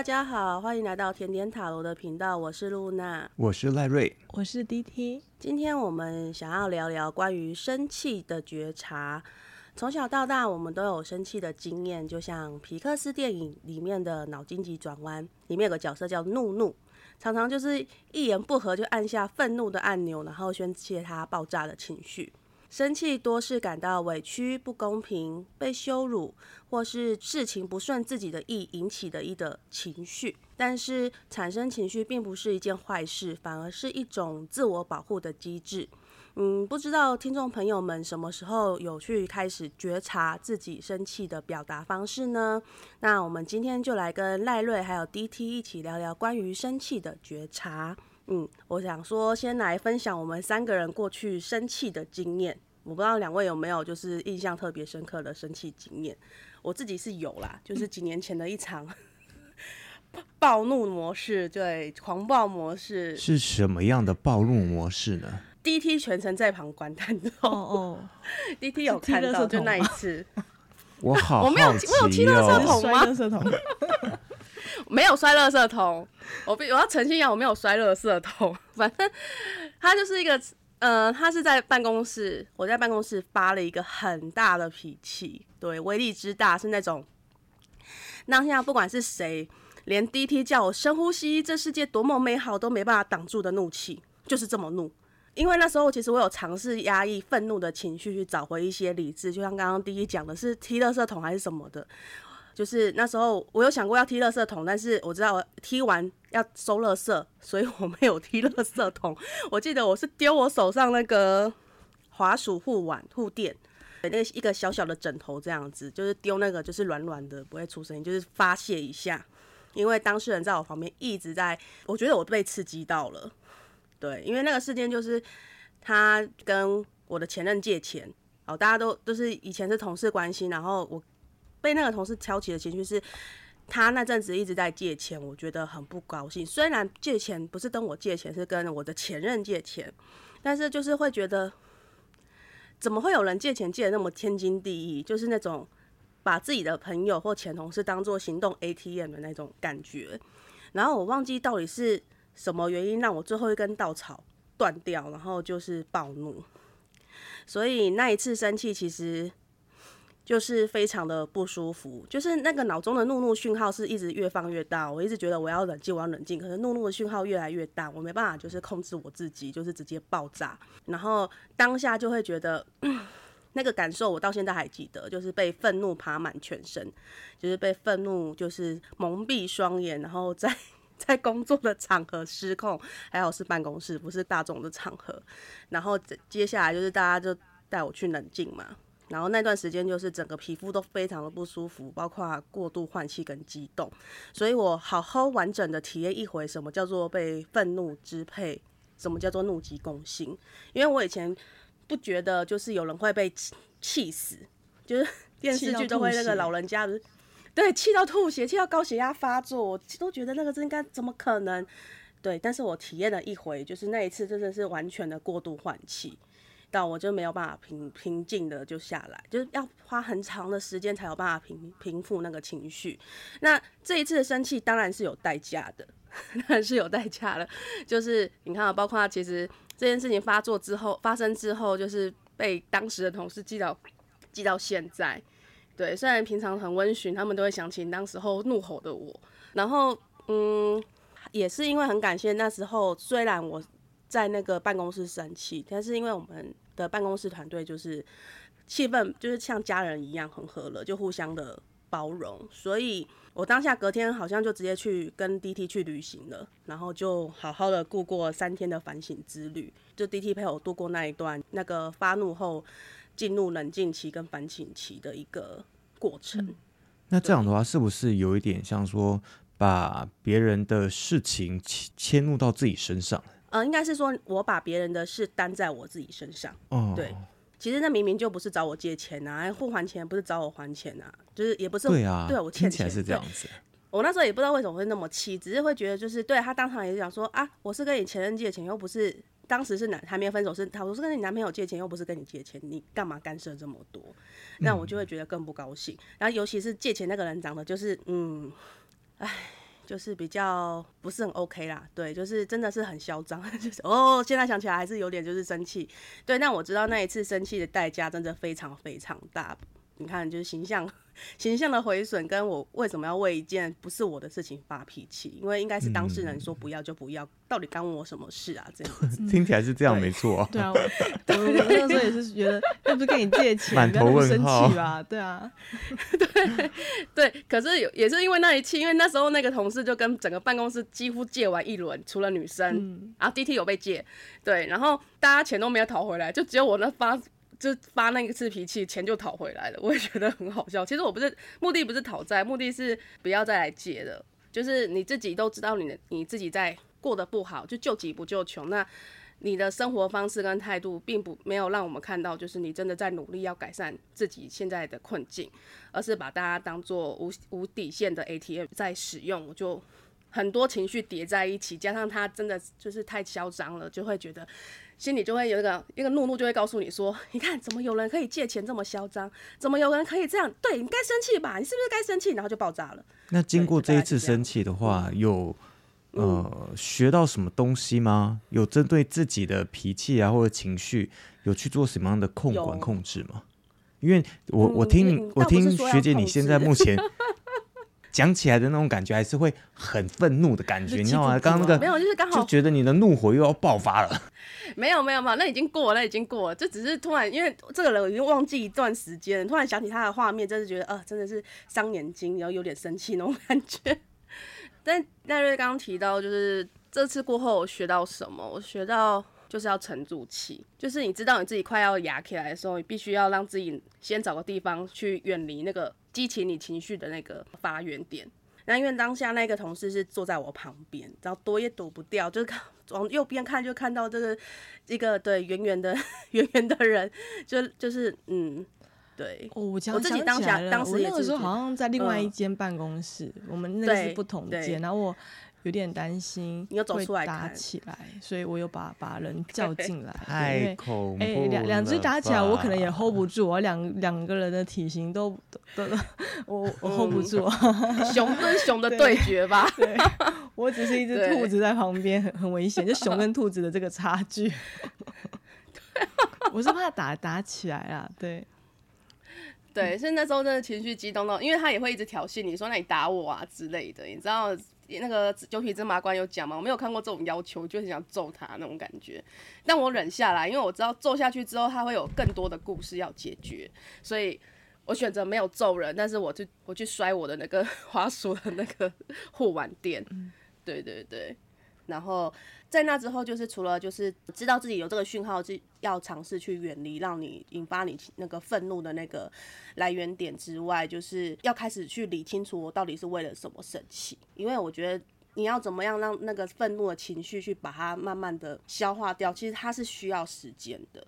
大家好，欢迎来到甜点塔罗的频道，我是露娜，我是赖瑞，我是 DT。今天我们想要聊聊关于生气的觉察。从小到大，我们都有生气的经验，就像皮克斯电影里面的脑筋急转弯，里面有个角色叫怒怒，常常就是一言不合就按下愤怒的按钮，然后宣泄他爆炸的情绪。生气多是感到委屈、不公平、被羞辱，或是事情不顺自己的意引起的一的情绪。但是产生情绪并不是一件坏事，反而是一种自我保护的机制。嗯，不知道听众朋友们什么时候有去开始觉察自己生气的表达方式呢？那我们今天就来跟赖瑞还有 DT 一起聊聊关于生气的觉察。嗯，我想说，先来分享我们三个人过去生气的经验。我不知道两位有没有就是印象特别深刻的生气经验。我自己是有啦，就是几年前的一场 暴怒模式，对，狂暴模式是什么样的暴怒模式呢？DT 全程在旁观看哦哦，DT 有看到就那一次，我好，我没有，我有踢垃圾桶吗？垃圾桶。没有摔垃圾桶，我我要澄清一下，我没有摔垃圾桶。反正他就是一个，呃，他是在办公室，我在办公室发了一个很大的脾气，对，威力之大是那种，那现在不管是谁，连 DT 叫我深呼吸，这世界多么美好都没办法挡住的怒气，就是这么怒。因为那时候其实我有尝试压抑愤怒的情绪，去找回一些理智，就像刚刚第一讲的是踢垃圾桶还是什么的。就是那时候，我有想过要踢垃圾桶，但是我知道踢完要收垃圾，所以我没有踢垃圾桶。我记得我是丢我手上那个滑鼠护腕护垫，那一个小小的枕头这样子，就是丢那个就是软软的，不会出声音，就是发泄一下。因为当事人在我旁边一直在，我觉得我被刺激到了。对，因为那个事件就是他跟我的前任借钱，哦，大家都都是以前是同事关系，然后我。被那个同事挑起的情绪是，他那阵子一直在借钱，我觉得很不高兴。虽然借钱不是跟我借钱，是跟我的前任借钱，但是就是会觉得，怎么会有人借钱借的那么天经地义？就是那种把自己的朋友或前同事当做行动 ATM 的那种感觉。然后我忘记到底是什么原因让我最后一根稻草断掉，然后就是暴怒。所以那一次生气，其实。就是非常的不舒服，就是那个脑中的怒怒讯号是一直越放越大，我一直觉得我要冷静，我要冷静，可是怒怒的讯号越来越大，我没办法就是控制我自己，就是直接爆炸，然后当下就会觉得 那个感受我到现在还记得，就是被愤怒爬满全身，就是被愤怒就是蒙蔽双眼，然后在 在工作的场合失控，还好是办公室，不是大众的场合，然后接下来就是大家就带我去冷静嘛。然后那段时间就是整个皮肤都非常的不舒服，包括过度换气跟激动，所以我好好完整的体验一回什么叫做被愤怒支配，什么叫做怒极攻心。因为我以前不觉得就是有人会被气气死，就是 电视剧都会那个老人家对气到吐血，气到高血压发作，我都觉得那个应该怎么可能？对，但是我体验了一回，就是那一次真的是完全的过度换气。到我就没有办法平平静的就下来，就是要花很长的时间才有办法平平复那个情绪。那这一次的生气当然是有代价的，当然是有代价的。就是你看啊，包括其实这件事情发作之后发生之后，就是被当时的同事记到记到现在。对，虽然平常很温驯，他们都会想起当时候怒吼的我。然后，嗯，也是因为很感谢那时候，虽然我。在那个办公室生气，但是因为我们的办公室团队就是气氛就是像家人一样很和乐，就互相的包容，所以我当下隔天好像就直接去跟 DT 去旅行了，然后就好好的度过三天的反省之旅，就 DT 陪我度过那一段那个发怒后进入冷静期跟反省期的一个过程。那这样的话，是不是有一点像说把别人的事情迁入到自己身上？呃，应该是说，我把别人的事担在我自己身上。哦，对，其实那明明就不是找我借钱啊，不还钱不是找我还钱啊，就是也不是对啊，对我欠钱是这样子。我那时候也不知道为什么会那么气，只是会觉得就是对他当场也是讲说啊，我是跟你前任借钱，又不是当时是男还没有分手，是他我是跟你男朋友借钱，又不是跟你借钱，你干嘛干涉这么多？那我就会觉得更不高兴。然后尤其是借钱那个人长得就是嗯，唉。就是比较不是很 OK 啦，对，就是真的是很嚣张，就是哦，现在想起来还是有点就是生气，对，但我知道那一次生气的代价真的非常非常大，你看就是形象。形象的毁损，跟我为什么要为一件不是我的事情发脾气？因为应该是当事人说不要就不要，到底干我什么事啊？这样 听起来是这样，没错。啊 对啊，我那时候也是觉得，又不是跟你借钱，满头问号吧？对啊，对对。可是有也是因为那一期，因为那时候那个同事就跟整个办公室几乎借完一轮，除了女生，然后 D T 有被借，对，然后大家钱都没有讨回来，就只有我那发。就发那一次脾气，钱就讨回来了。我也觉得很好笑。其实我不是目的，不是讨债，目的是不要再来借了。就是你自己都知道，你的你自己在过得不好，就救急不救穷。那你的生活方式跟态度，并不没有让我们看到，就是你真的在努力要改善自己现在的困境，而是把大家当做无无底线的 ATM 在使用。我就很多情绪叠在一起，加上他真的就是太嚣张了，就会觉得。心里就会有一个一个怒怒，就会告诉你说：“你看，怎么有人可以借钱这么嚣张？怎么有人可以这样？对你该生气吧？你是不是该生气？然后就爆炸了。”那经过这一次生气的话，有呃学到什么东西吗？有针对自己的脾气啊或者情绪，有去做什么样的控管控制吗？因为我我听我听学姐，你现在目前。讲起来的那种感觉还是会很愤怒的感觉，你知道吗？刚刚那个没有，就是刚好就觉得你的怒火又要爆发了。没有没有没有，那已经过了，那已经过了。就只是突然，因为这个人我已经忘记一段时间，突然想起他的画面，真是觉得呃，真的是伤眼睛，然后有点生气那种感觉。但奈瑞刚刚提到，就是这次过后我学到什么？我学到就是要沉住气，就是你知道你自己快要哑起来的时候，你必须要让自己先找个地方去远离那个。激起你情绪的那个发源点，那因为当下那个同事是坐在我旁边，然后躲也躲不掉，就是 看往右边看就看到这个一个对圆圆的圆圆的人，就就是嗯，对，我我自己当下当时那个时候好像在另外一间办公室，我们那个是不同间，然后我。有点担心，你又走出来打起来，所以我又把把人 叫进来。太恐怖！哎，两两只打起来，我可能也 hold 不住，我两两个人的体型都都 我我 hold 不住。熊跟熊的对决吧。对，我只是一只兔子在旁边，很很危险，就熊跟兔子的这个差距。我是怕打打起来啊，对。对，是那时候真的情绪激动到，因为他也会一直挑衅你说，那你打我啊之类的，你知道。那个九品芝麻官有讲吗？我没有看过这种要求，就很想揍他那种感觉。但我忍下来，因为我知道揍下去之后，他会有更多的故事要解决，所以我选择没有揍人，但是我去我去摔我的那个 滑鼠的那个护腕垫。对对对。然后在那之后，就是除了就是知道自己有这个讯号，是要尝试去远离让你引发你那个愤怒的那个来源点之外，就是要开始去理清楚我到底是为了什么生气。因为我觉得你要怎么样让那个愤怒的情绪去把它慢慢的消化掉，其实它是需要时间的，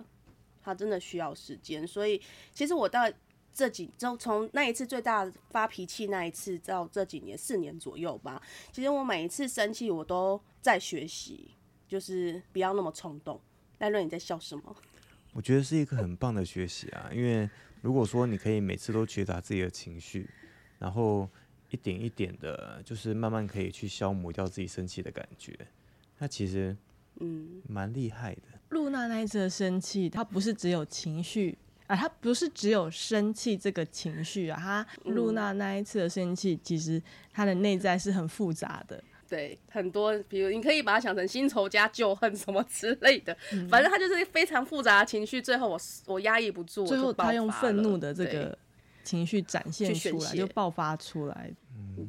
它真的需要时间。所以其实我到。这几就从那一次最大发脾气那一次到这几年四年左右吧，其实我每一次生气我都在学习，就是不要那么冲动。戴瑞，你在笑什么？我觉得是一个很棒的学习啊，因为如果说你可以每次都觉察自己的情绪，然后一点一点的，就是慢慢可以去消磨掉自己生气的感觉，那其实嗯蛮厉害的。露娜那一次的生气，它不是只有情绪。啊，他不是只有生气这个情绪啊，他露娜那一次的生气，其实他的内在是很复杂的。对，很多，比如你可以把它想成新仇加旧恨什么之类的，反正他就是非常复杂的情绪。最后我我压抑不住，最后他用愤怒的这个情绪展现出来，就爆发出来。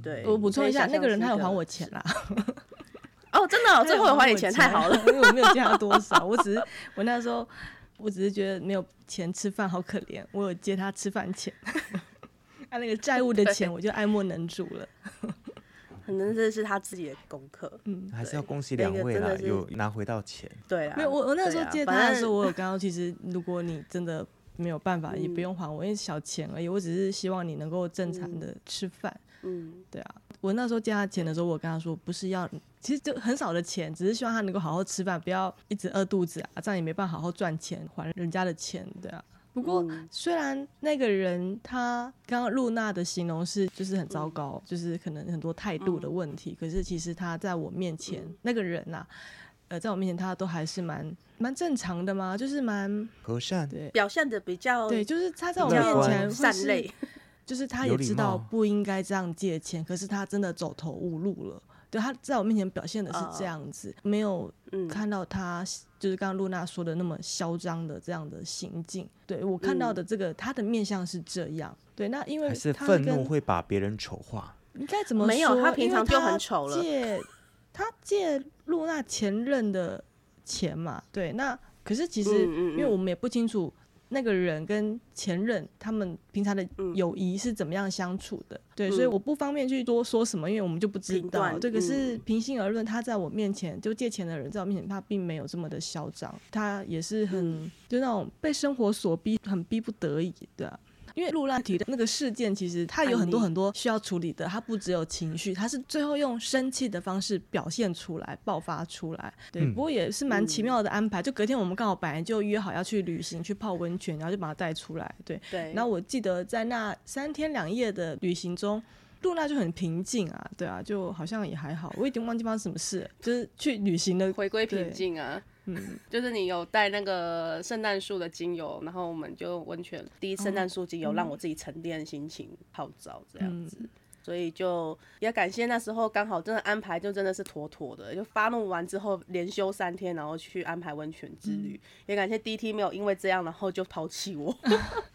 对，我补充一下，那个人他有还我钱啦。哦，真的，最后有还你钱，太好了，因为我没有借他多少，我只是我那时候。我只是觉得没有钱吃饭好可怜，我有借他吃饭钱，他那个债务的钱我就爱莫能助了。可能这是他自己的功课，嗯，还是要恭喜两位啦，有拿回到钱。对啊，没有我我那时候借他的时候，我有刚刚其实如果你真的没有办法，也不用还我，因为小钱而已，我只是希望你能够正常的吃饭。嗯，对啊，我那时候借他钱的时候，我跟他说不是要。其实就很少的钱，只是希望他能够好好吃饭，不要一直饿肚子啊，这样也没办法好好赚钱还人家的钱，对啊。不过虽然那个人他刚刚露娜的形容是就是很糟糕，就是可能很多态度的问题，可是其实他在我面前那个人呐，呃，在我面前他都还是蛮蛮正常的嘛，就是蛮和善，对，表现的比较对，就是他在我面前善类，就是他也知道不应该这样借钱，可是他真的走投无路了。对，他在我面前表现的是这样子，没有看到他就是刚刚露娜说的那么嚣张的这样的行径。对我看到的这个他的面相是这样。对，那因为还是愤怒会把别人丑化，应该怎么说没有？他平常就很丑了。借他借露娜前任的钱嘛？对，那可是其实因为我们也不清楚。那个人跟前任他们平常的友谊是怎么样相处的？对，所以我不方便去多说什么，因为我们就不知道。这个是平心而论，他在我面前就借钱的人在我面前，他并没有这么的嚣张，他也是很就那种被生活所逼，很逼不得已，对啊。因为陆拉提的那个事件，其实他有很多很多需要处理的，他不只有情绪，他是最后用生气的方式表现出来、爆发出来。对，不过也是蛮奇妙的安排。就隔天我们刚好本来就约好要去旅行，去泡温泉，然后就把他带出来。对，对。然后我记得在那三天两夜的旅行中，露娜就很平静啊，对啊，就好像也还好。我已经忘记发生什么事，就是去旅行的回归平静啊。嗯，就是你有带那个圣诞树的精油，然后我们就温泉滴圣诞树精油，让我自己沉淀心情泡澡这样子，所以就也感谢那时候刚好真的安排就真的是妥妥的，就发怒完之后连休三天，然后去安排温泉之旅，也感谢 D T 没有因为这样然后就抛弃我。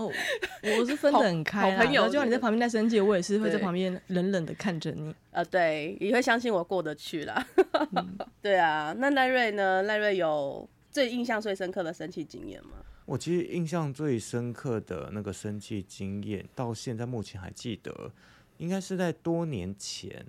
哦，我是分得很开朋友，就算你在旁边在生气，我也是会在旁边冷冷的看着你。呃，对，也会相信我过得去啦。对啊，那赖瑞呢？赖瑞有最印象最深刻的生气经验吗？我其实印象最深刻的那个生气经验，到现在目前还记得，应该是在多年前。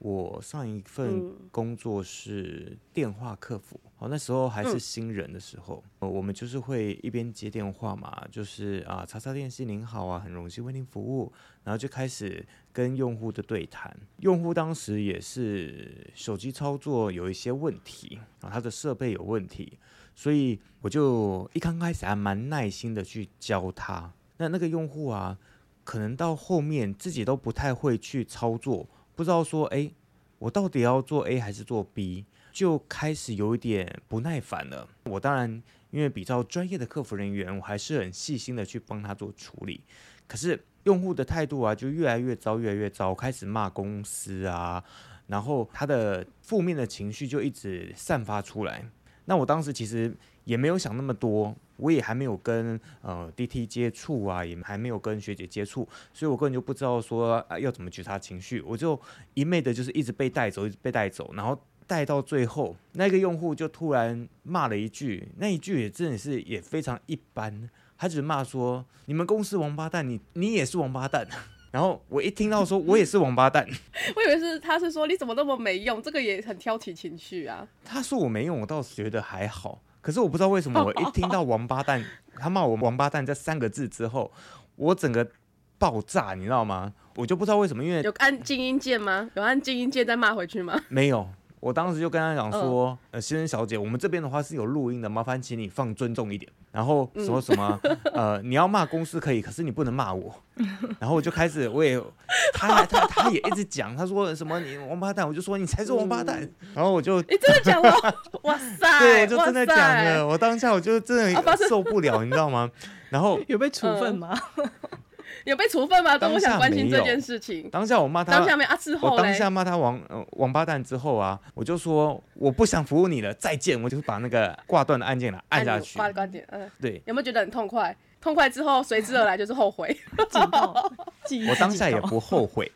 我上一份工作是电话客服，哦，那时候还是新人的时候，呃，我们就是会一边接电话嘛，就是啊，叉叉电信您好啊，很荣幸为您服务，然后就开始跟用户的对谈。用户当时也是手机操作有一些问题啊，他的设备有问题，所以我就一刚开始还蛮耐心的去教他。那那个用户啊，可能到后面自己都不太会去操作。不知道说，哎，我到底要做 A 还是做 B，就开始有一点不耐烦了。我当然因为比较专业的客服人员，我还是很细心的去帮他做处理。可是用户的态度啊，就越来越糟，越来越糟，开始骂公司啊，然后他的负面的情绪就一直散发出来。那我当时其实也没有想那么多。我也还没有跟呃 D T 接触啊，也还没有跟学姐接触，所以我根本就不知道说啊要怎么觉察情绪，我就一昧的就是一直被带走，一直被带走，然后带到最后，那个用户就突然骂了一句，那一句也真的是也非常一般，他只骂说你们公司王八蛋，你你也是王八蛋，然后我一听到说我也是王八蛋，我 以为是他是说你怎么那么没用，这个也很挑起情绪啊。他说我没用，我倒是觉得还好。可是我不知道为什么，我一听到“王八蛋”，他骂我“王八蛋”这三个字之后，我整个爆炸，你知道吗？我就不知道为什么，因为有按静音键吗？有按静音键再骂回去吗？没有。我当时就跟他讲说，呃，先生小姐，我们这边的话是有录音的，麻烦请你放尊重一点。然后什么什么，呃，你要骂公司可以，可是你不能骂我。然后我就开始，我也，他他他也一直讲，他说什么你王八蛋，我就说你才是王八蛋。然后我就，你真的讲了，哇塞，对，我就真的讲了。我当下我就真的受不了，你知道吗？然后有被处分吗？有被处分吗？都不想关心这件事情。当下我骂他，当下没啊？之后我当下骂他王呃王八蛋之后啊，我就说我不想服务你了，再见！我就把那个挂断的按键了按下去。挂关键，嗯，对。有没有觉得很痛快？痛快之后随之而来就是后悔。我当下也不后悔，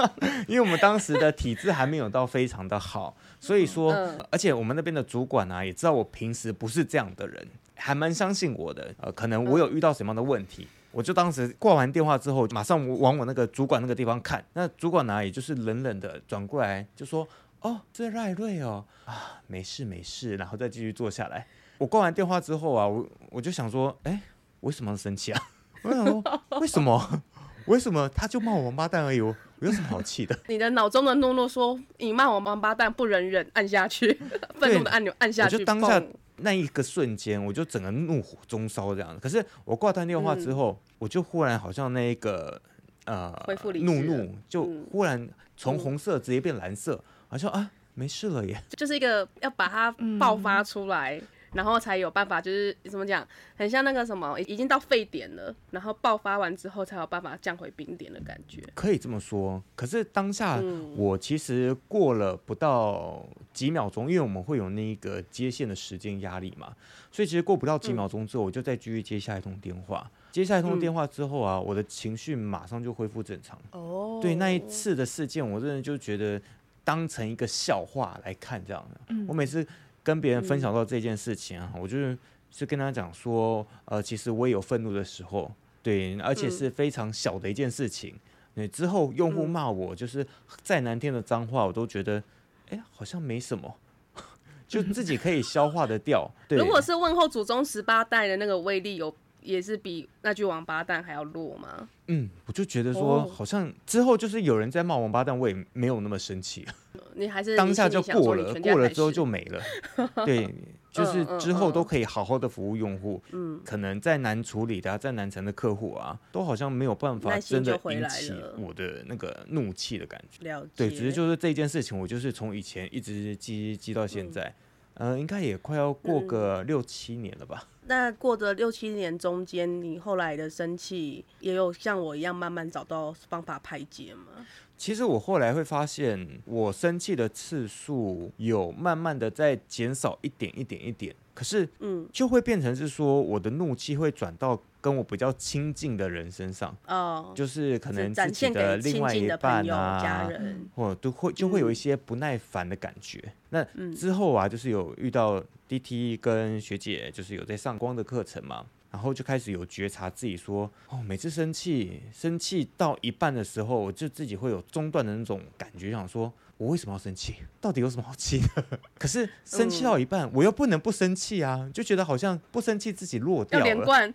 因为我们当时的体质还没有到非常的好，所以说，而且我们那边的主管啊，也知道我平时不是这样的人，还蛮相信我的。呃，可能我有遇到什么样的问题。我就当时挂完电话之后，马上往我那个主管那个地方看。那主管呢，也就是冷冷的转过来，就说：“哦，这赖瑞哦，啊，没事没事。”然后再继续坐下来。我挂完电话之后啊，我我就想说：“哎，为什么要生气啊？” 我想说：“为什么？为什么？他就骂我王八蛋而已，我有什么好气的？” 你的脑中的诺诺说：“你骂我王八蛋不忍忍，按下去，愤怒的按钮按下去。”我就当下那一个瞬间，我就整个怒火中烧这样。可是我挂断电话之后，我就忽然好像那一个呃恢复理智怒怒就忽然从红色直接变蓝色，好像啊没事了耶。就是一个要把它爆发出来，然后才有办法，就是怎么讲，很像那个什么，已经到沸点了，然后爆发完之后才有办法降回冰点的感觉。可以这么说，可是当下嗯我其实过了不到几秒钟，因为我们会有那个接线的时间压力嘛，所以其实过不到几秒钟之后，我就再继续接下一通电话。接下一通电话之后啊，我的情绪马上就恢复正常。哦对那一次的事件，我真的就觉得当成一个笑话来看这样的。我每次跟别人分享到这件事情啊，我就是是跟他讲说，呃，其实我也有愤怒的时候，对，而且是非常小的一件事情。对，之后用户骂我，就是再难听的脏话，我都觉得，哎、好像没什么，就自己可以消化的掉。对，如果是问候祖宗十八代的那个威力有，也是比那句王八蛋还要弱吗？嗯，我就觉得说，哦好像之后就是有人在骂王八蛋，我也没有那么生气。你还是当下就过了，过了之后就没了。对，就是之后都嗯可以好好的服务用户。嗯，可能再难处理的、啊、再难缠的客户啊，都好像没有办法耐心真的就回来引起了我的那个怒气的感觉。了解。对，只是就是这件事情，我就是从以前一直积积到嗯现在，呃，应该也快要过个六七年了吧。那过着六七年中间，你后来的生气也有像我一样慢慢找到方法排解吗？其实我后来会发现，我生气的次数有慢慢的在减少一点一点一点，可是嗯，就会变成是说，我的怒气会转到跟我比较亲近的人身上，哦，就是可能自己的另外一半啊，家人。或都会就会有一嗯些不耐烦的感觉。那嗯之后啊，就是有遇到 DT 跟学姐，就是有在上光的课程嘛，然后就开始有觉察自己说，哦，每次生气，生气到一半的时候，我就自己会有中断的那种感觉，想说。我为什么要生气？到底有什么好气的？可是生气到一半，我又不能不生气啊，就觉得好像不生气自己落掉了。贯，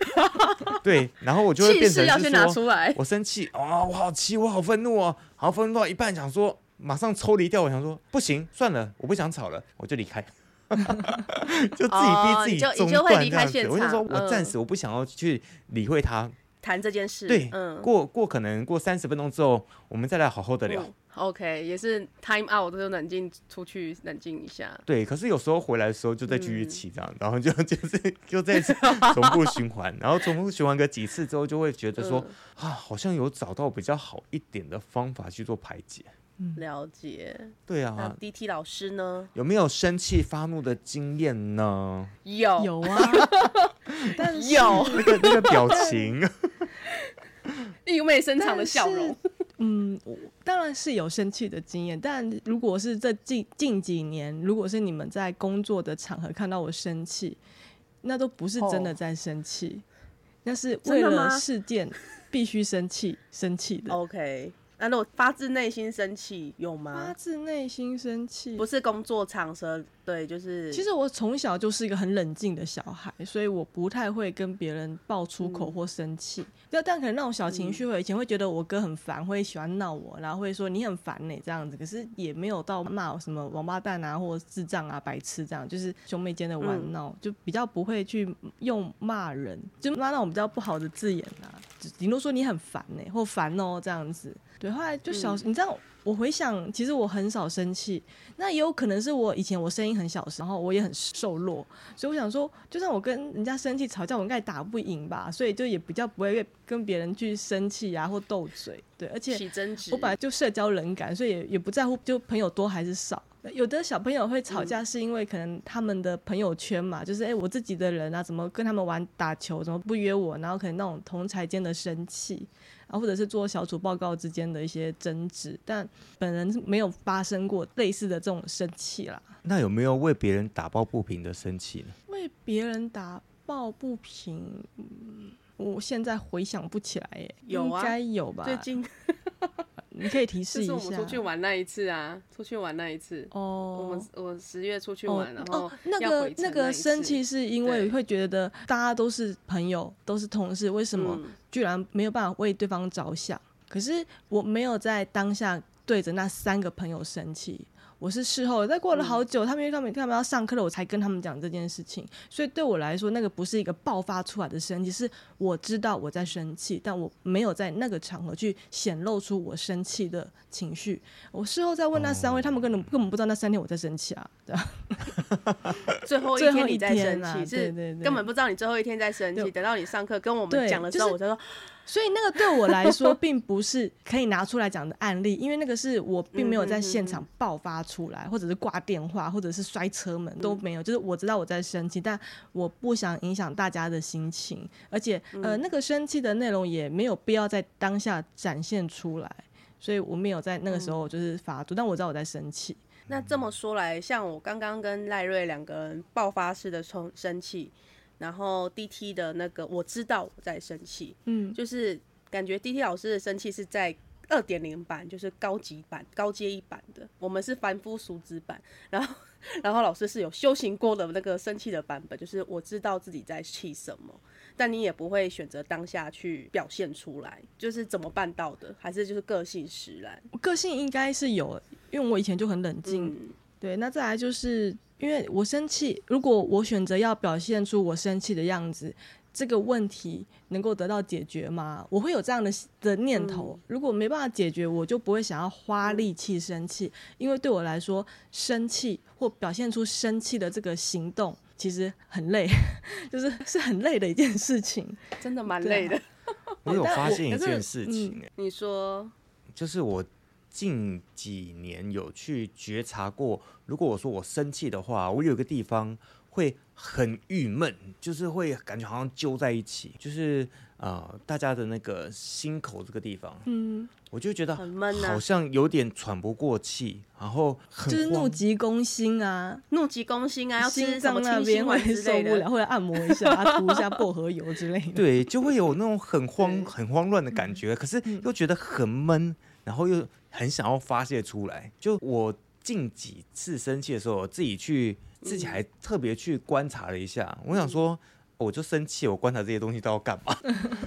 对，然后我就会气变成是势要先拿说。我生气哦，我好气，我好愤怒哦，好愤怒到一半，想说马上抽离掉，我想说不行，算了，我不想吵了，我就离开，就自己逼自己中断这样子。我就说场我暂嗯时我不想要去理会他，谈这件事，对，嗯，过过可能过三十分钟之后，我们再来好好的聊。嗯 OK，也是 time out，就冷静出去冷静一下。对，可是有时候回来的时候就再继嗯续气这样，然后就就是就再次重复循环，然后重复循环个几次之后，就会觉得说、嗯啊，好像有找到比较好一点的方法去做排解。了解。对啊，DT 老师呢？有没有生气发怒的经验呢？有有啊，但是有那个那个表情，意味深长的笑容。嗯，我当然是有生气的经验，但如果是这近近几年，如果是你们在工作的场合看到我生气，那都不是真的哦在生气，那是为了事件必须生气生气的，OK，那如果发自内心生气有吗发吗？自内心生气。不是工作场合，对，就是其实我从小就是一个很冷静的小孩，所以我不太会跟别人爆粗口或生气。就但可能那种小情绪，我以前会觉得我哥很烦，会喜欢闹我，然后会说你很烦呢、这样子。可是也没有到骂我什么王八蛋啊，或者智障啊、白痴这样，就是兄妹间的玩闹，就比较不会去用骂人，就骂那种比较不好的字眼啊，只顶多说你很烦呢、或烦哦、这样子。对，后来就小，你知道。我回想，其实我很少生气，那也有可能是我以前我声音很小声，然后我也很瘦弱，所以我想说，就算我跟人家生气吵架，我应该也打不赢吧，所以就也比较不会跟别人去生气啊或斗嘴，对，而且。我本来就社交冷感，所以也也不在乎就朋友多还是少。有的小朋友会吵架，是因为可能他们的朋友圈嘛，就是哎、我自己的人啊，怎么跟他们玩打球，怎么不约我，然后可能那种同才间的生气，啊，或者是做小组报告之间的一些争执，但本人是没有发生过类似的这种生气啦。那有没有为别人打抱不平的生气呢？为别人打抱不平，嗯我现在回想不起来耶，有啊应该有吧？最近 你可以提示一下。是我们出去玩那一次啊，出去玩那一次。我哦们，我十月出去哦玩，然后哦，那要个那个生气是因为会觉得大家都是朋友，都是同事，为什么嗯居然没有办法为对方着想？可是我没有在当下对着那三个朋友生气，我是事后再过了好久，他们因为他们他们要上课了，我才跟他们讲这件事情。所以对我来说，那个不是一个爆发出来的生气，是我知道我在生气，但我没有在那个场合去显露出我生气的情绪。我事后再问那三位，他们根本根本不知道那三天我在生气啊。最后 一天你在生气，是对对对根本不知道你最后一天在生气。等到你上课跟我们讲的时候，就是我才说所以那个对我来说，并不是可以拿出来讲的案例，因为那个是我并没有在现场爆发出来，或者是挂电话，或者是摔车门都没有。就是我知道我在生气，但我不想影响大家的心情，而且呃，那个生气的内容也没有必要在当下展现出来，所以我没有在那个时候就是发作，但我知道我在生气。那这么说来，像我刚刚跟赖瑞两个人爆发式的冲生气，然后 DT 的那个我知道我在生气，嗯，就是感觉 DT 老师的生气是在二点零版，就是高级版、高阶一版的，我们是凡夫俗子版，然后然后老师是有修行过的那个生气的版本，就是我知道自己在气什么。但你也不会选择当下去表现出来，就是怎么办到的？还是就是个性使然？我个性应该是有，因为我以前就很冷静，嗯对，那再来就是因为我生气，如果我选择要表现出我生气的样子，这个问题能够得到解决吗？我会有这样的的念头。如果没办法解决，我就不会想要花力气生气，因为对我来说，生气或表现出生气的这个行动其实很累，就是是很累的一件事情。真的蛮累的。我有 发现一件事情、欸，你说，就是我近几年有去觉察过，如果我说我生气的话，我有一个地方会很郁闷，就是会感觉好像揪在一起，就是呃大家的那个心口这个地方，嗯，我就觉得很闷啊。好像有点喘不过气，然后很就是怒慌急攻心啊，怒急攻心啊，要吃心脏那边会受不了，的。会按摩一下，涂一下薄荷油之类的。对，就会有那种很慌、很慌乱的感觉，可是又觉得很闷，然后又很想要发泄出来。就我近几次生气的时候，我自己去自己还特别去观察了一下，我想说，我就生气，我观察这些东西都要干嘛？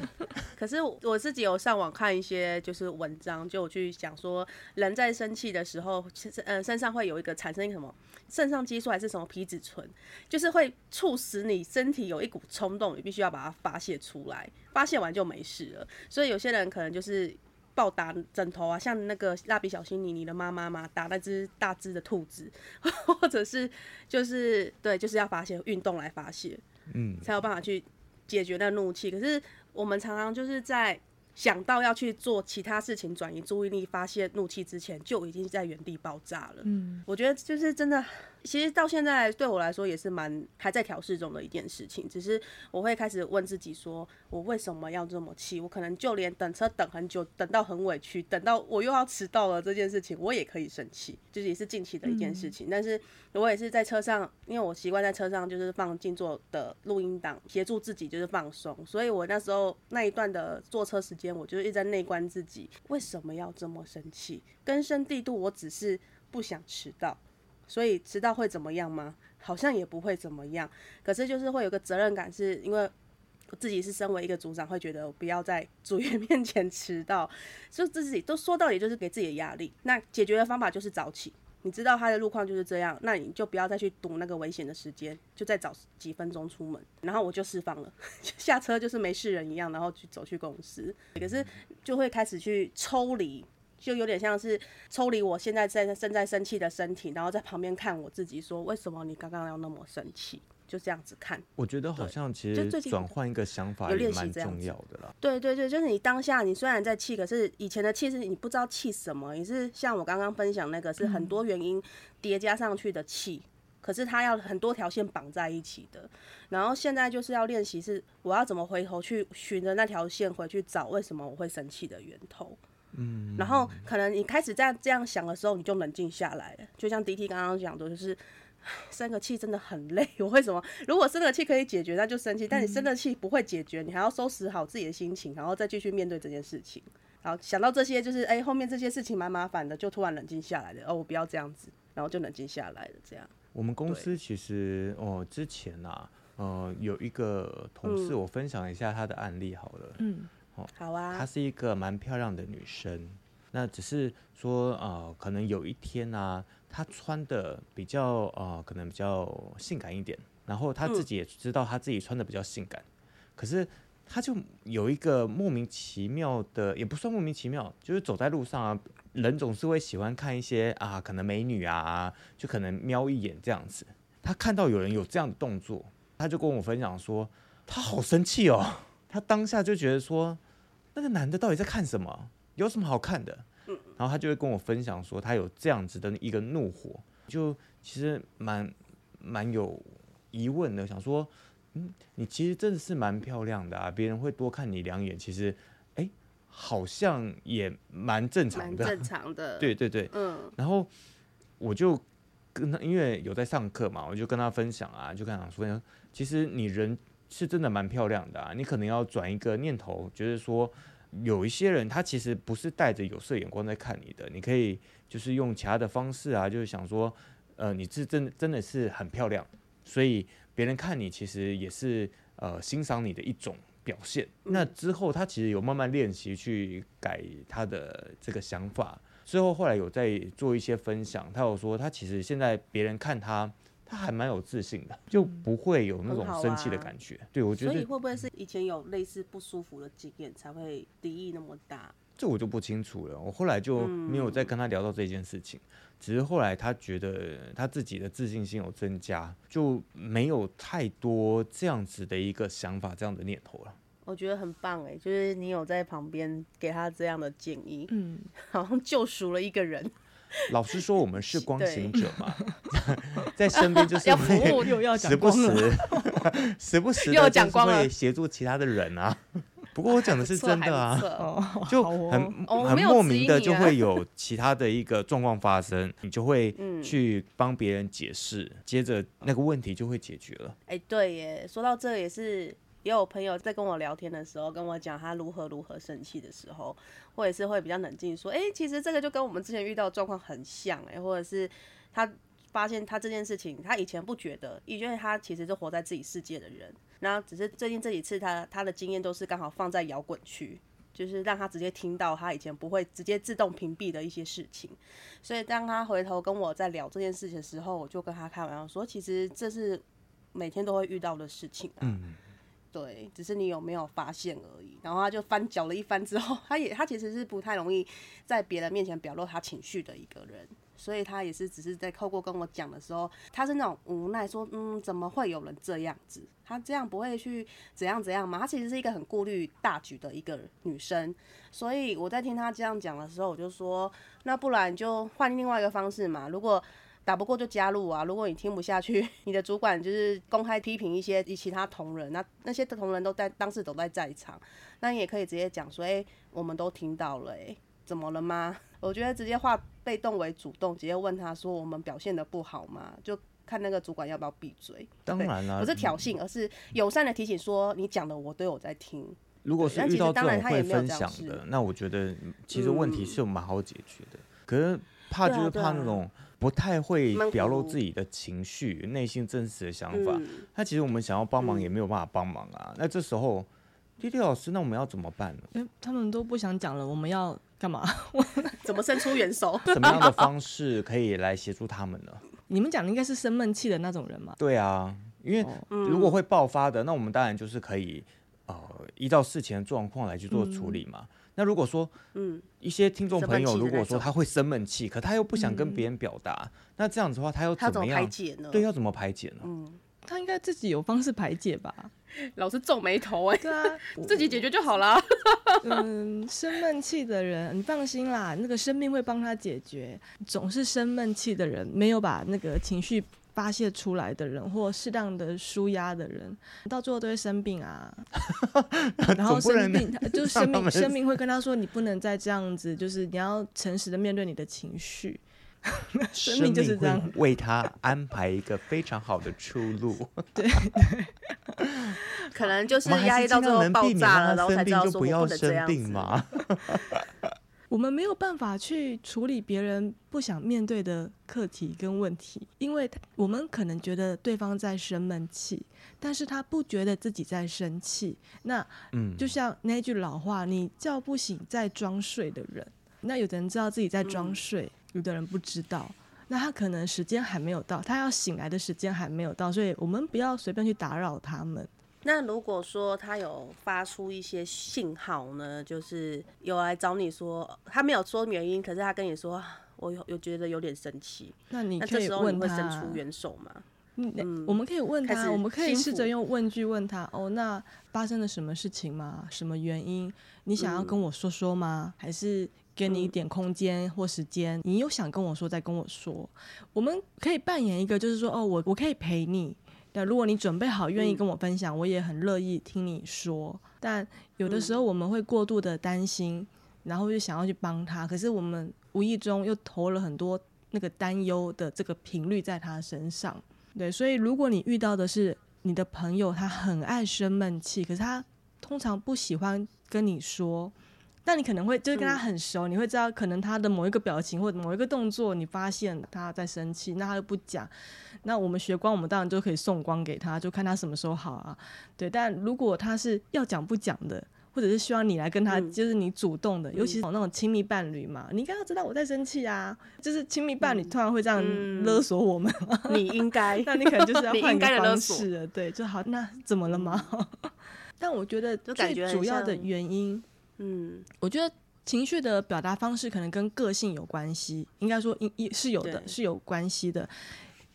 可是我自己有上网看一些就是文章，就我去讲说，人在生气的时候，其实呃身上会有一个产生一个什么肾上激素还是什么皮质醇，就是会促使你身体有一股冲动，你必须要把它发泄出来，发泄完就没事了。所以有些人可能就是。暴打枕头啊，像那个蜡笔小新妮妮的妈妈嘛，打那只大只的兔子，或者是就是对，就是要发泄运动来发泄。嗯，才有办法去解决那怒气。可是我们常常就是在想到要去做其他事情转移注意力、发泄怒气之前，就已经在原地爆炸了。嗯，我觉得就是真的，其实到现在对我来说也是蛮还在调试中的一件事情。只是我会开始问自己说，我为什么要这么气？我可能就连等车等很久，等到很委屈，等到我又要迟到了这件事情，我也可以生气，就是也是近期的一件事情。但是我也是在车上，因为我习惯在车上就是放静坐的录音档，协助自己就是放松。所以我那时候那一段的坐车时间，我就一直在内观自己为什么要这么生气，根深蒂固。我只是不想迟到，所以迟到会怎么样吗？好像也不会怎么样。可是就是会有个责任感，是因为我自己是身为一个组长，会觉得不要在组员面前迟到，就自己都说到底就是给自己的压力。那解决的方法就是早起。你知道他的路况就是这样，那你就不要再去堵那个危险的时间，就再早几分钟出门，然后我就释放了，下车就是没事人一样，然后去走去公司。可是就会开始去抽离，就有点像是抽离我现在在正在生气的身体，然后在旁边看我自己，说为什么你刚刚要那么生气？就这样子看。我觉得好像其实转换一个想法也蛮重要的啦。对对对，就是你当下你虽然在气，可是以前的气是你不知道气什么，也是像我刚刚分享那个是很多原因叠加上去的气，可是它要很多条线绑在一起的。然后现在就是要练习是我要怎么回头去循着那条线回去找为什么我会生气的源头。嗯，然后可能你开始这样这样想的时候，你就冷静下来了。就像 DT 刚刚讲的，就是 生个气真的很累。我为什么？如果生个气可以解决，那就生气；但你生了气不会解决，你还要收拾好自己的心情，然后再继续面对这件事情。然后想到这些，就是哎、后面这些事情蛮麻烦的，就突然冷静下来了。哦，我不要这样子，然后就冷静下来了。这样，我们公司其实哦，之前啊，呃，有一个同事，嗯我分享一下他的案例好了。嗯，好啊。她啊，是一个蛮漂亮的女生，那只是说呃，可能有一天啊，她穿的比较呃，可能比较性感一点，然后她自己也知道她自己穿的比较性感，可是她就有一个莫名其妙的，也不算莫名其妙，就是走在路上啊，人总是会喜欢看一些啊，可能美女啊，就可能瞄一眼这样子。她看到有人有这样的动作，她就跟我分享说，他好生气哦，他当下就觉得说，那个男的到底在看什么？有什么好看的？然后他就会跟我分享说，他有这样子的一个怒火，就其实蛮蛮有疑问的，想说，嗯，你其实真的是蛮漂亮的啊，别人会多看你两眼，其实，哎，好像也蛮正常的，正常的，对对对，嗯。然后我就跟他，因为有在上课嘛，我就跟他分享啊，就跟他说，其实你人是真的蛮漂亮的啊，你可能要转一个念头，就是说。有一些人，他其实不是带着有色眼光在看你的，你可以就是用其他的方式啊，就是想说，呃，你是真真的是很漂亮，所以别人看你其实也是呃欣赏你的一种表现。那之后他其实有慢慢练习去改他的这个想法，之后后来有在做一些分享，他有说他其实现在别人看他。他还蛮有自信的，就不会有那种生气的感觉。对我觉得，所以会不会是以前有类似不舒服的经验，才会敌意那么大？这我就不清楚了。我后来就没有再跟他聊到这件事情，只是后来他觉得他自己的自信心有增加，就没有太多这样子的一个想法、这样的念头了。我觉得很棒哎，就是你有在旁边给他这样的建议，嗯，好像救赎了一个人。老实说，我们是光行者嘛，在身边就是 要服务，又要时不时、时不时的就是会协助其他的人啊。不过我讲的是真的啊，就很很莫名的就会有其他的一个状况发生，你就会去帮别人解释，接着那个问题就会解决了。哎，对耶，说到这也是。也有朋友在跟我聊天的时候跟我讲他如何如何生气的时候，或者是会比较冷静说，哎，其实这个就跟我们之前遇到的状况很像，哎，或者是他发现他这件事情他以前不觉得，因为他其实是活在自己世界的人，然后只是最近这几次他他的经验都是刚好放在摇滚区，就是让他直接听到他以前不会直接自动屏蔽的一些事情，所以当他回头跟我在聊这件事情的时候，我就跟他开玩笑说，其实这是每天都会遇到的事情啊。对，只是你有没有发现而已。然后他就翻搅了一番之后，他也他其实是不太容易在别人面前表露他情绪的一个人，所以他也是只是在透过跟我讲的时候，他是那种无奈说，嗯，怎么会有人这样子？他这样不会去怎样怎样吗？他其实是一个很顾虑大局的一个女生，所以我在听他这样讲的时候，我就说，那不然就换另外一个方式嘛。如果打不过就加入啊！如果你听不下去，你的主管就是公开批评一些其他同仁，那那些同仁都在当时都在在场，那你也可以直接讲说：“哎，我们都听到了，哎，怎么了吗？”我觉得直接化被动为主动，直接问他说：“我们表现的不好吗？”就看那个主管要不要闭嘴。当然了，不是挑衅，而是友善的提醒说：“你讲的我都有在听。”如果是遇到这种会分享的，那我觉得其实问题是蛮好解决的。可是怕就是怕那种。不太会表露自己的情绪、内心真实的想法。那其实我们想要帮忙也没有办法帮忙啊。那这时候，弟弟老师，那我们要怎么办呢？哎，他们都不想讲了，我们要干嘛？怎么伸出援手？什么样的方式可以来协助他们呢？你们讲的应该是生闷气的那种人嘛？对啊，因为如果会爆发的，那我们当然就是可以呃依照事前的状况来去做处理嘛。那如果说，嗯，一些听众朋友如果说他会生闷气，可他又不想跟别人表达，那这样子的话，他又怎么样？对，要怎么排解呢？嗯，他应该自己有方式排解吧？老是皱眉头哎，对啊，自己解决就好了。嗯，生闷气的人，你放心啦，那个生命会帮他解决。总是生闷气的人，没有把那个情绪。发泄出来的人，或适当的舒压的人，到最后都会生病啊。然后生病，就生命，生命会跟他说：“你不能再这样子，就是你要诚实的面对你的情绪。”生命就是这样，为他安排一个非常好的出路。对，可能就是压抑到最后爆炸了，然后才知道说不要生病嘛。我们没有办法去处理别人不想面对的课题跟问题，因为我们可能觉得对方在生闷气，但是他不觉得自己在生气。那，嗯，就像那句老话，你叫不醒在装睡的人。那有的人知道自己在装睡，有的人不知道。那他可能时间还没有到，他要醒来的时间还没有到，所以我们不要随便去打扰他们。那如果说他有发出一些信号呢，就是有来找你说，他没有说原因，可是他跟你说，我有有觉得有点生气，那你可以那这时候你问他会伸出援手吗？嗯，我们可以问他，我们可以试着用问句问他。哦，那发生了什么事情吗？什么原因？你想要跟我说说吗？还是给你一点空间或时间？你有想跟我说，再跟我说。我们可以扮演一个，就是说，哦，我我可以陪你。那如果你准备好，愿意跟我分享，我也很乐意听你说。但有的时候我们会过度的担心，然后就想要去帮他，可是我们无意中又投了很多那个担忧的这个频率在他身上。对，所以如果你遇到的是你的朋友，他很爱生闷气，可是他通常不喜欢跟你说，那你可能会就是跟他很熟，你会知道可能他的某一个表情或者某一个动作，你发现他在生气，那他又不讲，那我们学光，我们当然就可以送光给他，就看他什么时候好啊。对，但如果他是要讲不讲的。或者是希望你来跟他，嗯就是你主动的，尤其是那种亲密伴侣嘛，你应该要知道我在生气啊。就是亲密伴侣突然会这样嗯勒索我们，你应该，那你可能就是要 换一个方式了，对，就好。那怎么了吗？但我觉得最主要的原因，嗯，我觉得情绪的表达方式可能跟个性有关系，应该说一一是有的，是有关系的。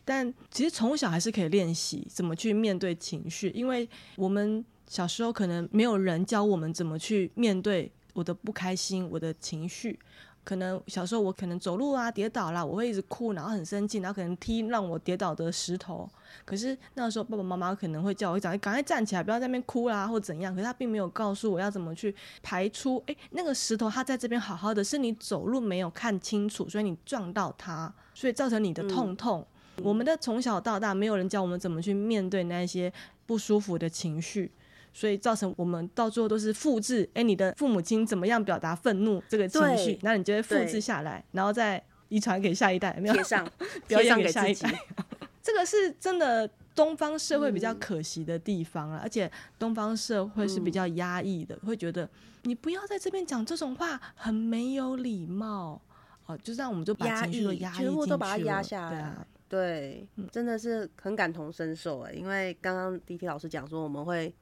但其实从小还是可以练习怎么去面对情绪，因为我们小时候可能没有人教我们怎么去面对我的不开心、我的情绪。可能小时候我可能走路啊跌倒啦，我会一直哭，然后很生气，然后可能踢让我跌倒的石头。可是那时候爸爸妈妈可能会叫我讲，赶快站起来，不要在那边哭啦，或怎样。可是他并没有告诉我要怎么去排出，诶，那个石头它在这边好好的，是你走路没有看清楚，所以你撞到它，所以造成你的痛痛。我们的从小到大，没有人教我们怎么去面对那些不舒服的情绪，所以造成我们到最后都是复制。哎，你的父母亲怎么样表达愤怒这个情绪，那你就会复制下来，然后再遗传给下一代，有没有贴上，表上给自己给下一代。这个是真的东方社会比较嗯可惜的地方啊，而且东方社会是比嗯较压抑的，会觉得你不要在这边讲这种话，很没有礼貌。哦，就这样我们就把压情绪都压抑全部都把它压下来对啊，对，真的是很感同身受哎，因为刚刚迪迪老师讲说我们会，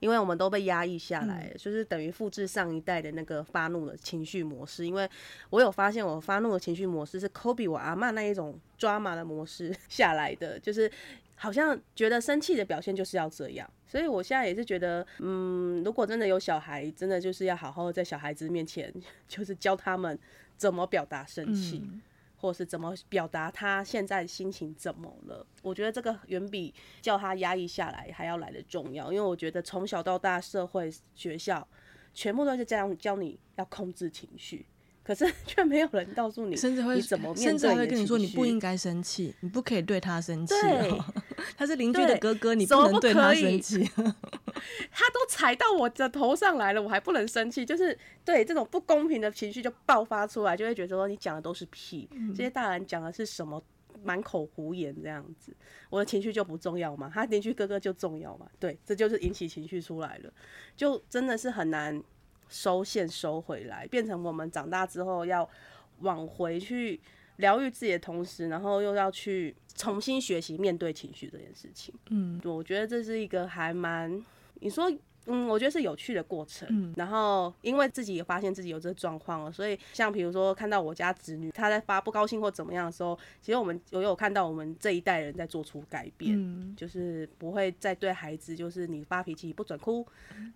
因为我们都被压抑下来，就是等于复制上一代的那个发怒的情绪模式。因为我有发现，我发怒的情绪模式是 Kobe 我阿嬷那一种抓马的模式 下来的，就是好像觉得生气的表现就是要这样。所以我现在也是觉得，嗯，如果真的有小孩，真的就是要好好在小孩子面前，就是教他们怎么表达生气。嗯或是怎么表达他现在心情怎么了？我觉得这个远比叫他压抑下来还要来的重要，因为我觉得从小到大，社会、学校全部都是这样教你要控制情绪，可是 却没有人告诉你，甚至会怎么面甚至会跟你说，你不应该生气，你不可以对他生气。他是邻居的哥哥，你不能对他生气。他都踩到我的头上来了，我还不能生气，就是对这种不公平的情绪就爆发出来，就会觉得说你讲的都是屁，这些大人讲的是什么满口胡言这样子，我的情绪就不重要嘛，他邻居哥哥就重要嘛，对，这就是引起情绪出来了，就真的是很难收线收回来，变成我们长大之后要往回去疗愈自己的同时，然后又要去重新学习面对情绪这件事情。嗯，我觉得这是一个还蛮，你说，嗯，我觉得是有趣的过程。嗯然后因为自己也发现自己有这个状况了，所以像比如说看到我家侄女她在发不高兴或怎么样的时候，其实我们我有看到我们这一代人在做出改变，嗯就是不会再对孩子就是你发脾气不准哭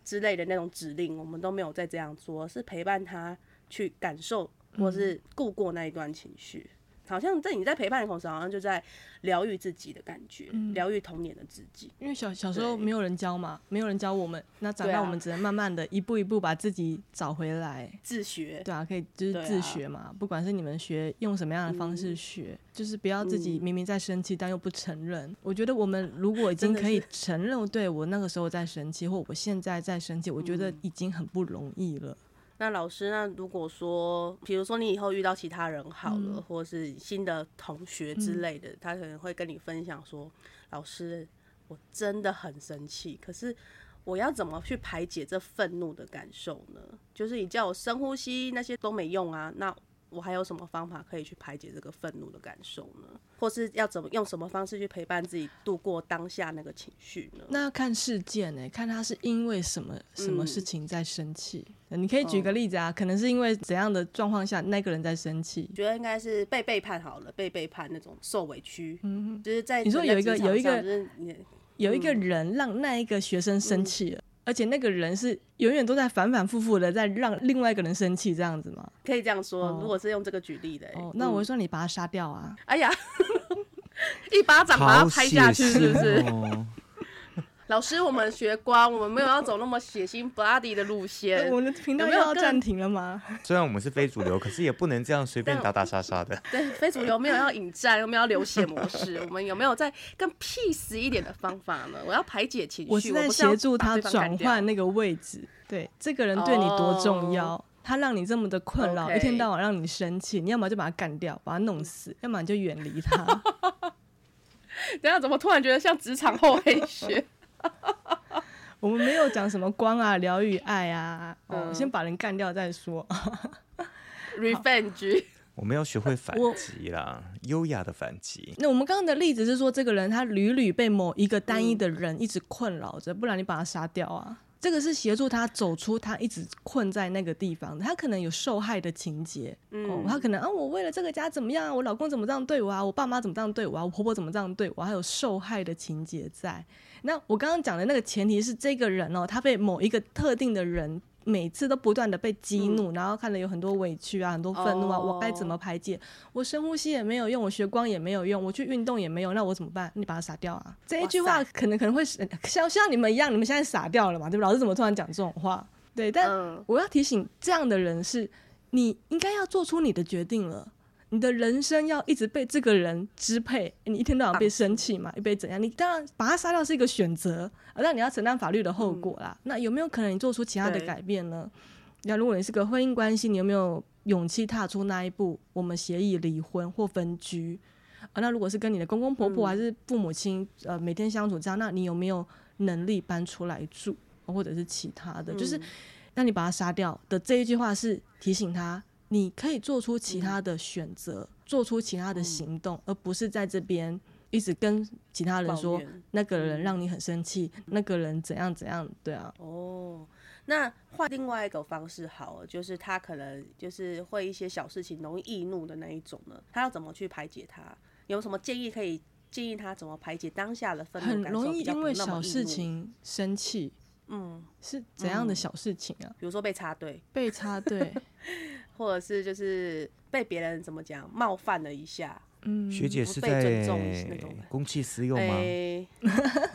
之类的那种指令，我们都没有再这样做，是陪伴他去感受或是度过那一段情绪。好像在你在陪伴的同时，好像就在疗愈自己的感觉，疗愈童年的自己。因为小小时候没有人教嘛，没有人教我们，那长大我们只能慢慢的一步一步把自己找回来。自学，对啊，可以就是自学嘛，不管是你们学用什么样的方式学，就是不要自己嗯明明在生气，但又不承认。我觉得我们如果已经可以承认，对我那个时候在生气，或我现在在生气，我觉得嗯已经很不容易了。那老师，那如果说，比如说你以后遇到其他人好了，嗯或是新的同学之类的，他可能会跟你分享说，老师，我真的很生气，可是我要怎么去排解这愤怒的感受呢？就是你叫我深呼吸，那些都没用啊。那我还有什么方法可以去排解这个愤怒的感受呢？或是要怎么用什么方式去陪伴自己度过当下那个情绪呢？那要看事件呢、看他是因为什么什么嗯事情在生气。你可以举个例子啊，可能是因为怎样的状况下那个人在生气。觉得应该是被背叛好了，被背叛那种受委屈，嗯，就是在你说有一个有一个有一个人让那一个学生生气了，而且那个人是永远都在反反复复的在让另外一个人生气，这样子吗？可以这样说，哦如果是用这个举例的、欸，哦，那我会嗯说你把他杀掉啊。哎呀，一巴掌把他拍下去，是不是？哦！老师，我们学光，我们没有要走那么血腥 bloody 的路哎线。我们的频道要暂停了吗？虽然我们是非主流，可是也不能这样随便打打杀杀的。对，非主流没有要引战，又没有要流血模式？我们有没有在更 peace 一点的方法呢？我要排解情绪，我是在协助他转换那个位置。对，这个人对你多重要，他让你这么的困扰一天到晚让你生气，你要么就把他干掉，把他弄死，要么你就远离他。等下怎么突然觉得像职场后黑学？我们没有讲什么光啊、疗愈、爱啊，哦，嗯先把人干掉再说。revenge，我们要学会反我击啦，优雅的反击。那我们刚刚的例子是说，这个人他屡屡被某一个单一的人一直困扰着，不然你把他杀掉啊。这个是协助他走出他一直困在那个地方的，他可能有受害的情节，哦，他可能啊，我为了这个家怎么样啊，我老公怎么这样对我啊，我爸妈怎么这样对我啊，我婆婆怎么这样对我啊，还有受害的情节在。那我刚刚讲的那个前提是，这个人哦，他被某一个特定的人每次都不断的被激怒，然后看了有很多委屈啊，很多愤怒啊，我该怎么排解？我深呼吸也没有用，我学光也没有用，我去运动也没有，那我怎么办？你把他杀掉啊！这一句话可能可能会是像像你们一样，你们现在傻掉了嘛？对吧？老师怎么突然讲这种话？对，但嗯，我要提醒这样的人是，你应该要做出你的决定了。你的人生要一直被这个人支配，你一天到晚被生气嘛，又被怎样？你当然把他杀掉是一个选择，啊但你要承担法律的后果啦。那有没有可能你做出其他的改变呢？那如果你是个婚姻关系，你有没有勇气踏出那一步？我们协议离婚或分居啊？那如果是跟你的公公婆婆还是父母亲，呃，每天相处这样，那你有没有能力搬出来住，或者是其他的？就是那你把他杀掉的这一句话是提醒他，你可以做出其他的选择，做出其他的行动，而不是在这边一直跟其他人说那个人让你很生气，那个人怎样怎样，对啊，哦，那换另外一个方式好了，就是他可能就是会一些小事情容易易怒的那一种呢，他要怎么去排解他？有什么建议可以建议他怎么排解当下的愤怒很？容易因为小事情生气，嗯，是怎样的小事情啊？比如说被插队，被插队，或者是就是被别人怎么讲冒犯了一下，嗯，学姐是被尊在重那种公器私用吗？诶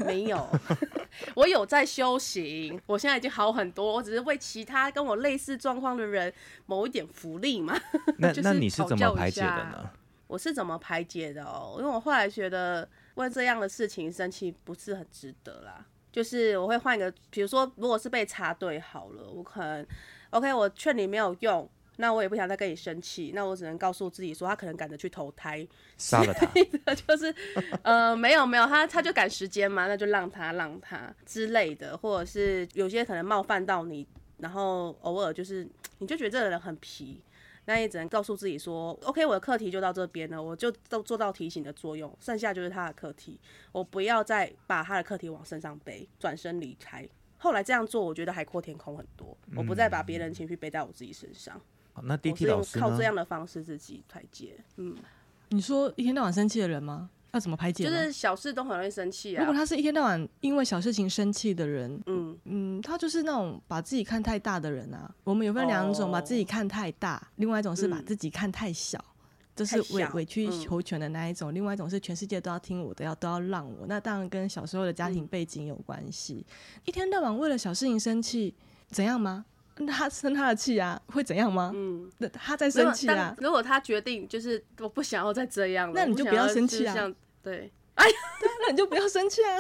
没有，我有在修行，我现在已经好很多，我只是为其他跟我类似状况的人谋一点福利嘛。那 就是那你是怎么排解的呢？我是怎么排解的哦？因为我后来觉得为这样的事情生气不是很值得啦。就是我会换一个，比如说，如果是被插队好了，我可能 OK，我劝你没有用，那我也不想再跟你生气，那我只能告诉自己说，他可能赶着去投胎，杀了他，就是呃没有没有，他他就赶时间嘛，那就让他让他之类的，或者是有些可能冒犯到你，然后偶尔就是你就觉得这个人很皮，那也只能告诉自己说，OK，我的课题就到这边了，我就都做到提醒的作用，剩下就是他的课题，我不要再把他的课题往身上背，转身离开。后来这样做，我觉得海阔天空很多，我不再把别人情绪背在我自己身上，好那我 DT 老师？靠这样的方式自己排解。嗯，你说一天到晚生气的人吗？要怎么排解？就是小事都很容易生气啊。如果他是一天到晚因为小事情生气的人，嗯，嗯，他就是那种把自己看太大的人啊。我们有分两种，哦把自己看太大，另外一种是把嗯自己看太小。这太是委委曲嗯求全的那一种，另外一种是全世界都要听我的，要都要让我。那当然跟小时候的家嗯庭背景有关系。一天到晚为了小事情生气，怎样吗？那他生他的气啊，会怎样吗？嗯，那他在生气啊，如果他决定就是我不想要再这样了，那你就不要生气啊对，哎对，那你就不要生气啊。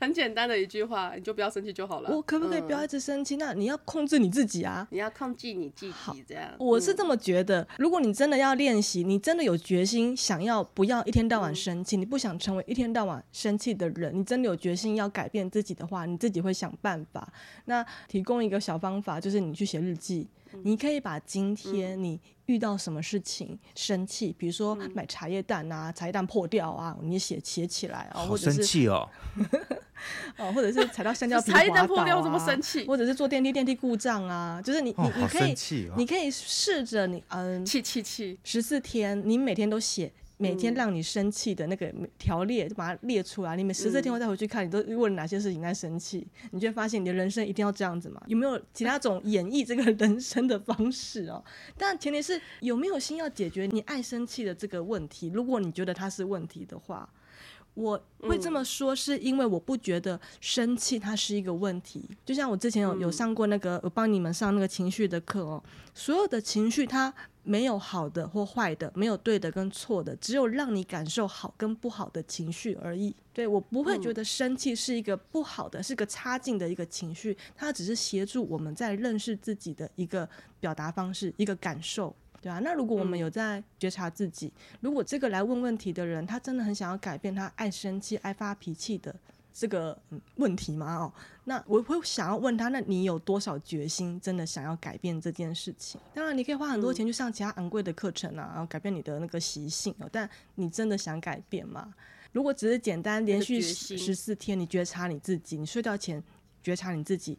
很简单的一句话，你就不要生气就好了。我可不可以不要嗯一直生气？那你要控制你自己啊。你要控制你自己这样。嗯我是这么觉得，如果你真的要练习，你真的有决心想要不要一天到嗯晚生气，你不想成为一天到晚生气的人，你真的有决心要改变自己的话，你自己会想办法。那提供一个小方法，就是你去写日记，你可以把今天你遇到什么事情生气，比如说买茶叶蛋啊，茶叶蛋破掉啊，你写写起来啊，或者是生气哦！哦，或者是 踩到香蕉皮茶叶蛋破掉这么啊生气或者是坐电梯电梯故障啊，就是你你哦，你可以哦！你可以试着你嗯气气气，十四天，你每天都写。每天嗯让你生气的那个条列，就把它列出来。你每十四天嗯后再回去看，你都为了哪些事情在生气？你就会发现你的人生一定要这样子嘛？有没有其他种演绎这个人生的方式哦？但前提是有没有心要解决你爱生气的这个问题。如果你觉得它是问题的话，我会这么说，是因为我不觉得生气它是一个问题。就像我之前有有上过那个，我帮你们上那个情绪的课哦，所有的情绪它没有好的或坏的，没有对的跟错的，只有让你感受好跟不好的情绪而已。对我不会觉得生气是一个不好的，是个差劲的一个情绪，它只是协助我们在认识自己的一个表达方式，一个感受。对啊，那如果我们有在觉察自己，如果这个来问问题的人，他真的很想要改变他爱生气、爱发脾气的这个、嗯问题吗？哦，那我会想要问他，那你有多少决心真的想要改变这件事情？当然，你可以花很多钱去上其他昂贵的课程啊，然后改变你的那个习性哦，但你真的想改变吗？如果只是简单连续十四天，你觉察你自己，你睡觉前觉察你自己，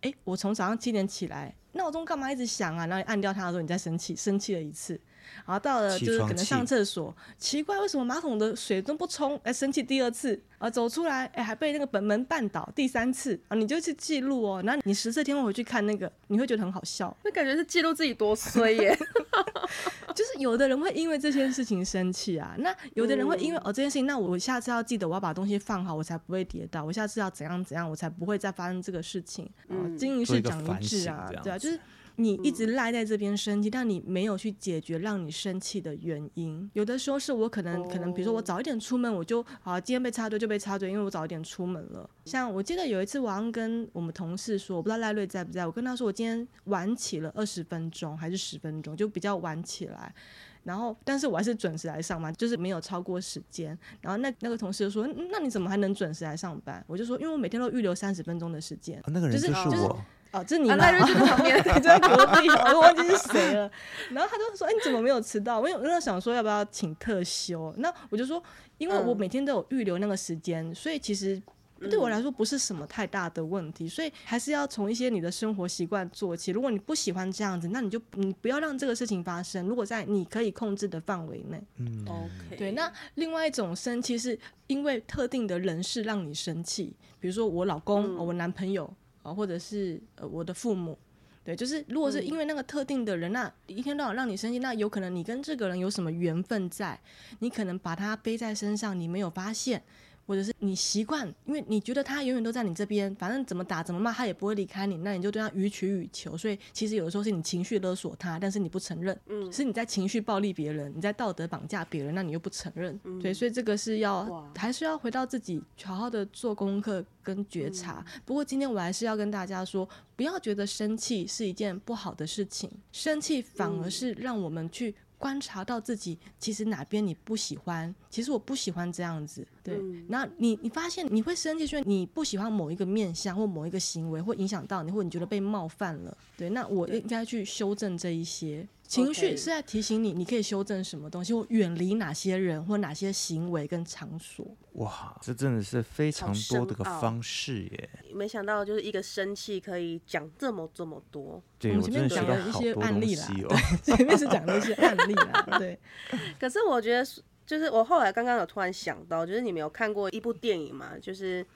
诶，我从早上七点起来，闹钟干嘛一直响啊？然后你按掉它的时候，你再生气，生气了一次，然后到了就是可能上厕所，奇怪为什么马桶的水都不冲？哎，生气第二次，啊，走出来，哎，还被那个本门绊倒，第三次啊，你就去记录哦。然后你十四天后回去看那个，你会觉得很好笑。那感觉是记录自己多衰耶。就是有的人会因为这件事情生气啊，那有的人会因为、哦这件事情，那我下次要记得我要把东西放好，我才不会跌倒。我下次要怎样怎样，我才不会再发生这个事情。哦，嗯经一做一个反事讲一智省这，样啊对啊，就是你一直赖在这边生气，但你没有去解决让你生气的原因。有的时候是我可能可能，比如说我早一点出门，我就啊今天被插队就被插队，因为我早一点出门了。像我记得有一次，我刚跟我们同事说，我不知道赖瑞在不在，我跟他说我今天晚起了二十分钟还是十分钟，就比较晚起来。然后，但是我还是准时来上班，就是没有超过时间。然后那那个同事就说：“嗯那你怎么还能准时来上班？”我就说：“因为我每天都预留三十分钟的时间。啊那个人就是就是就是我，哦，这是你啊，吗？赖瑞就在旁边，就在隔壁，我都忘记是谁了。然后他就说：“哎、你怎么没有迟到？”我有那想说要不要请特休，那我就说，因为我嗯每天都有预留那个时间，所以其实。对我来说不是什么太大的问题，所以还是要从一些你的生活习惯做起。如果你不喜欢这样子，那你就你不要让这个事情发生。如果在你可以控制的范围内，嗯，OK，对，那另外一种生气是因为特定的人事让你生气，比如说我老公、嗯哦我男朋友啊、或者是呃我的父母。对，就是如果是因为那个特定的人，那一天到晚让你生气，那有可能你跟这个人有什么缘分在，你可能把他背在身上，你没有发现，或者是你习惯，因为你觉得他永远都在你这边，反正怎么打怎么骂他也不会离开你，那你就对他予取予求。所以其实有的时候是你情绪勒索他，但是你不承认，嗯是你在情绪暴力别人，你在道德绑架别人，那你又不承认。对，所以这个是要还是要回到自己，好好的做功课跟觉察。嗯不过今天我还是要跟大家说，不要觉得生气是一件不好的事情，生气反而嗯是让我们去。观察到自己其实哪边你不喜欢，其实我不喜欢这样子，对。嗯然后你你发现你会生气，是因为你不喜欢某一个面相或某一个行为，会影响到你，或你觉得被冒犯了，对。那我应该去修正这一些情绪，是在提醒你，你可以修正什么东西，或远离哪些人或哪些行为跟场所。哇，这真的是非常多的个方式耶！没想到就是一个生气可以讲这么这么多。对我前面真的学到讲了一些案例啦。前面是讲了一些案例啦，对，可是我觉得，就是我后来刚刚有突然想到，就是你们有看过一部电影嘛？就是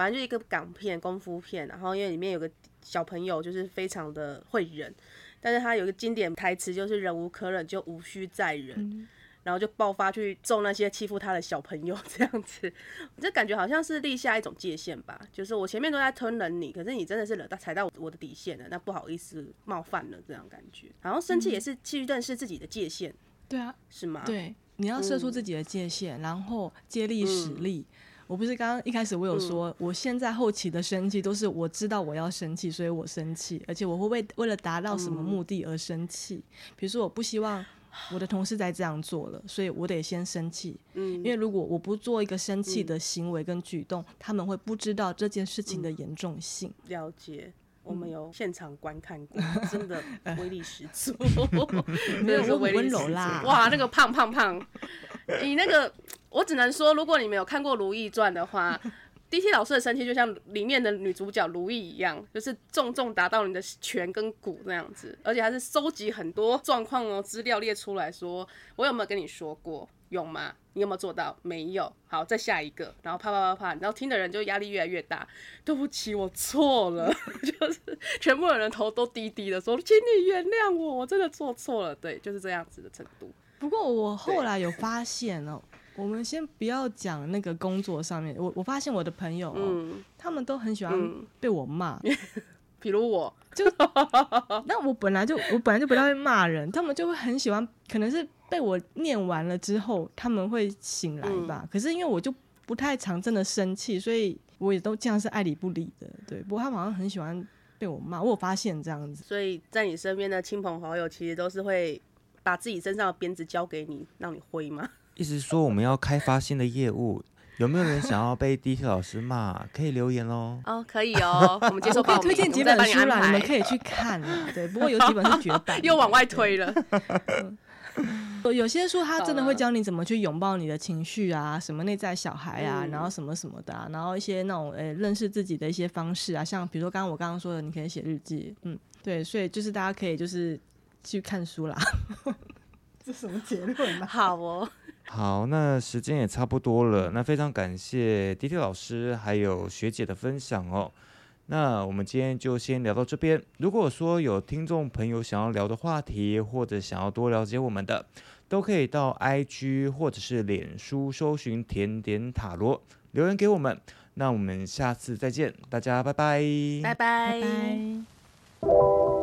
反正就一个港片、功夫片，然后因为里面有个小朋友就是非常的会忍，但是他有一个经典台词就是“忍无可忍，就无需再忍”，然后就爆发去揍那些欺负他的小朋友，这样子，我就感觉好像是立下一种界限吧。就是我前面都在吞忍你，可是你真的是惹到踩到我我的底线了，那不好意思冒犯了这样感觉。然后生气也是去认识自己的界限，对啊，是吗？对，你要设出嗯自己的界限，然后借力使力。我不是刚刚一开始我有说，我现在后期的生气都是我知道我要生气，所以我生气，而且我会为为了达到什么目的而生气。比如说，我不希望我的同事再这样做了，所以我得先生气。嗯因为如果我不做一个生气的行为跟举动，他们会不知道这件事情的严重性。了解。我们有现场观看过，真的 威力十足，没有我很温柔啦哇，那个胖胖胖，你那个我只能说，如果你没有看过《如懿传》的话。D T 老师的身体就像里面的女主角如懿一样，就是重重打到你的拳跟骨那样子，而且还是收集很多状况哦资料列出来说，我有没有跟你说过？有吗？你有没有做到？没有。好，再下一个，然后啪啪啪啪，然后听的人就压力越来越大。对不起，我错了，就是全部的人头都低低的说，请你原谅我，我真的做错了。对，就是这样子的程度。不过我后来有发现哦，我们先不要讲那个工作上面，我我发现我的朋友哦，嗯，他们都很喜欢嗯被我骂，比如我就，那我本来就我本来就不太会骂人，他们就会很喜欢，可能是被我念完了之后，他们会醒来吧。可是因为我就不太常真的生气，所以我也都这样是爱理不理的。对，不过他们好像很喜欢被我骂，我有发现这样子。所以在你身边的亲朋好友，其实都是会把自己身上的鞭子交给你，让你挥吗？意思是说我们要开发新的业务，有没有人想要被 D T 老师骂？可以留言哦。哦，可以哦，我们接受可以报名，推荐几本书啦，你们。可以去看啊。对，不过有几本是绝版，又往外推了，有有些书他真的会教你怎么去拥抱你的情绪啊，什么内在小孩啊，嗯然后什么什么的、啊，然后一些那种呃认识自己的一些方式啊，像比如说刚刚我刚刚说的，你可以写日记，嗯，对，所以就是大家可以就是去看书啦。这什么结论啊？好哦，好，那时间也差不多了，那非常感谢 D T 老师还有学姐的分享哦。那我们今天就先聊到这边。如果说有听众朋友想要聊的话题，或者想要多了解我们的，都可以到 IG 或者是脸书搜寻甜点塔罗留言给我们。那我们下次再见，大家拜拜。拜拜拜。拜。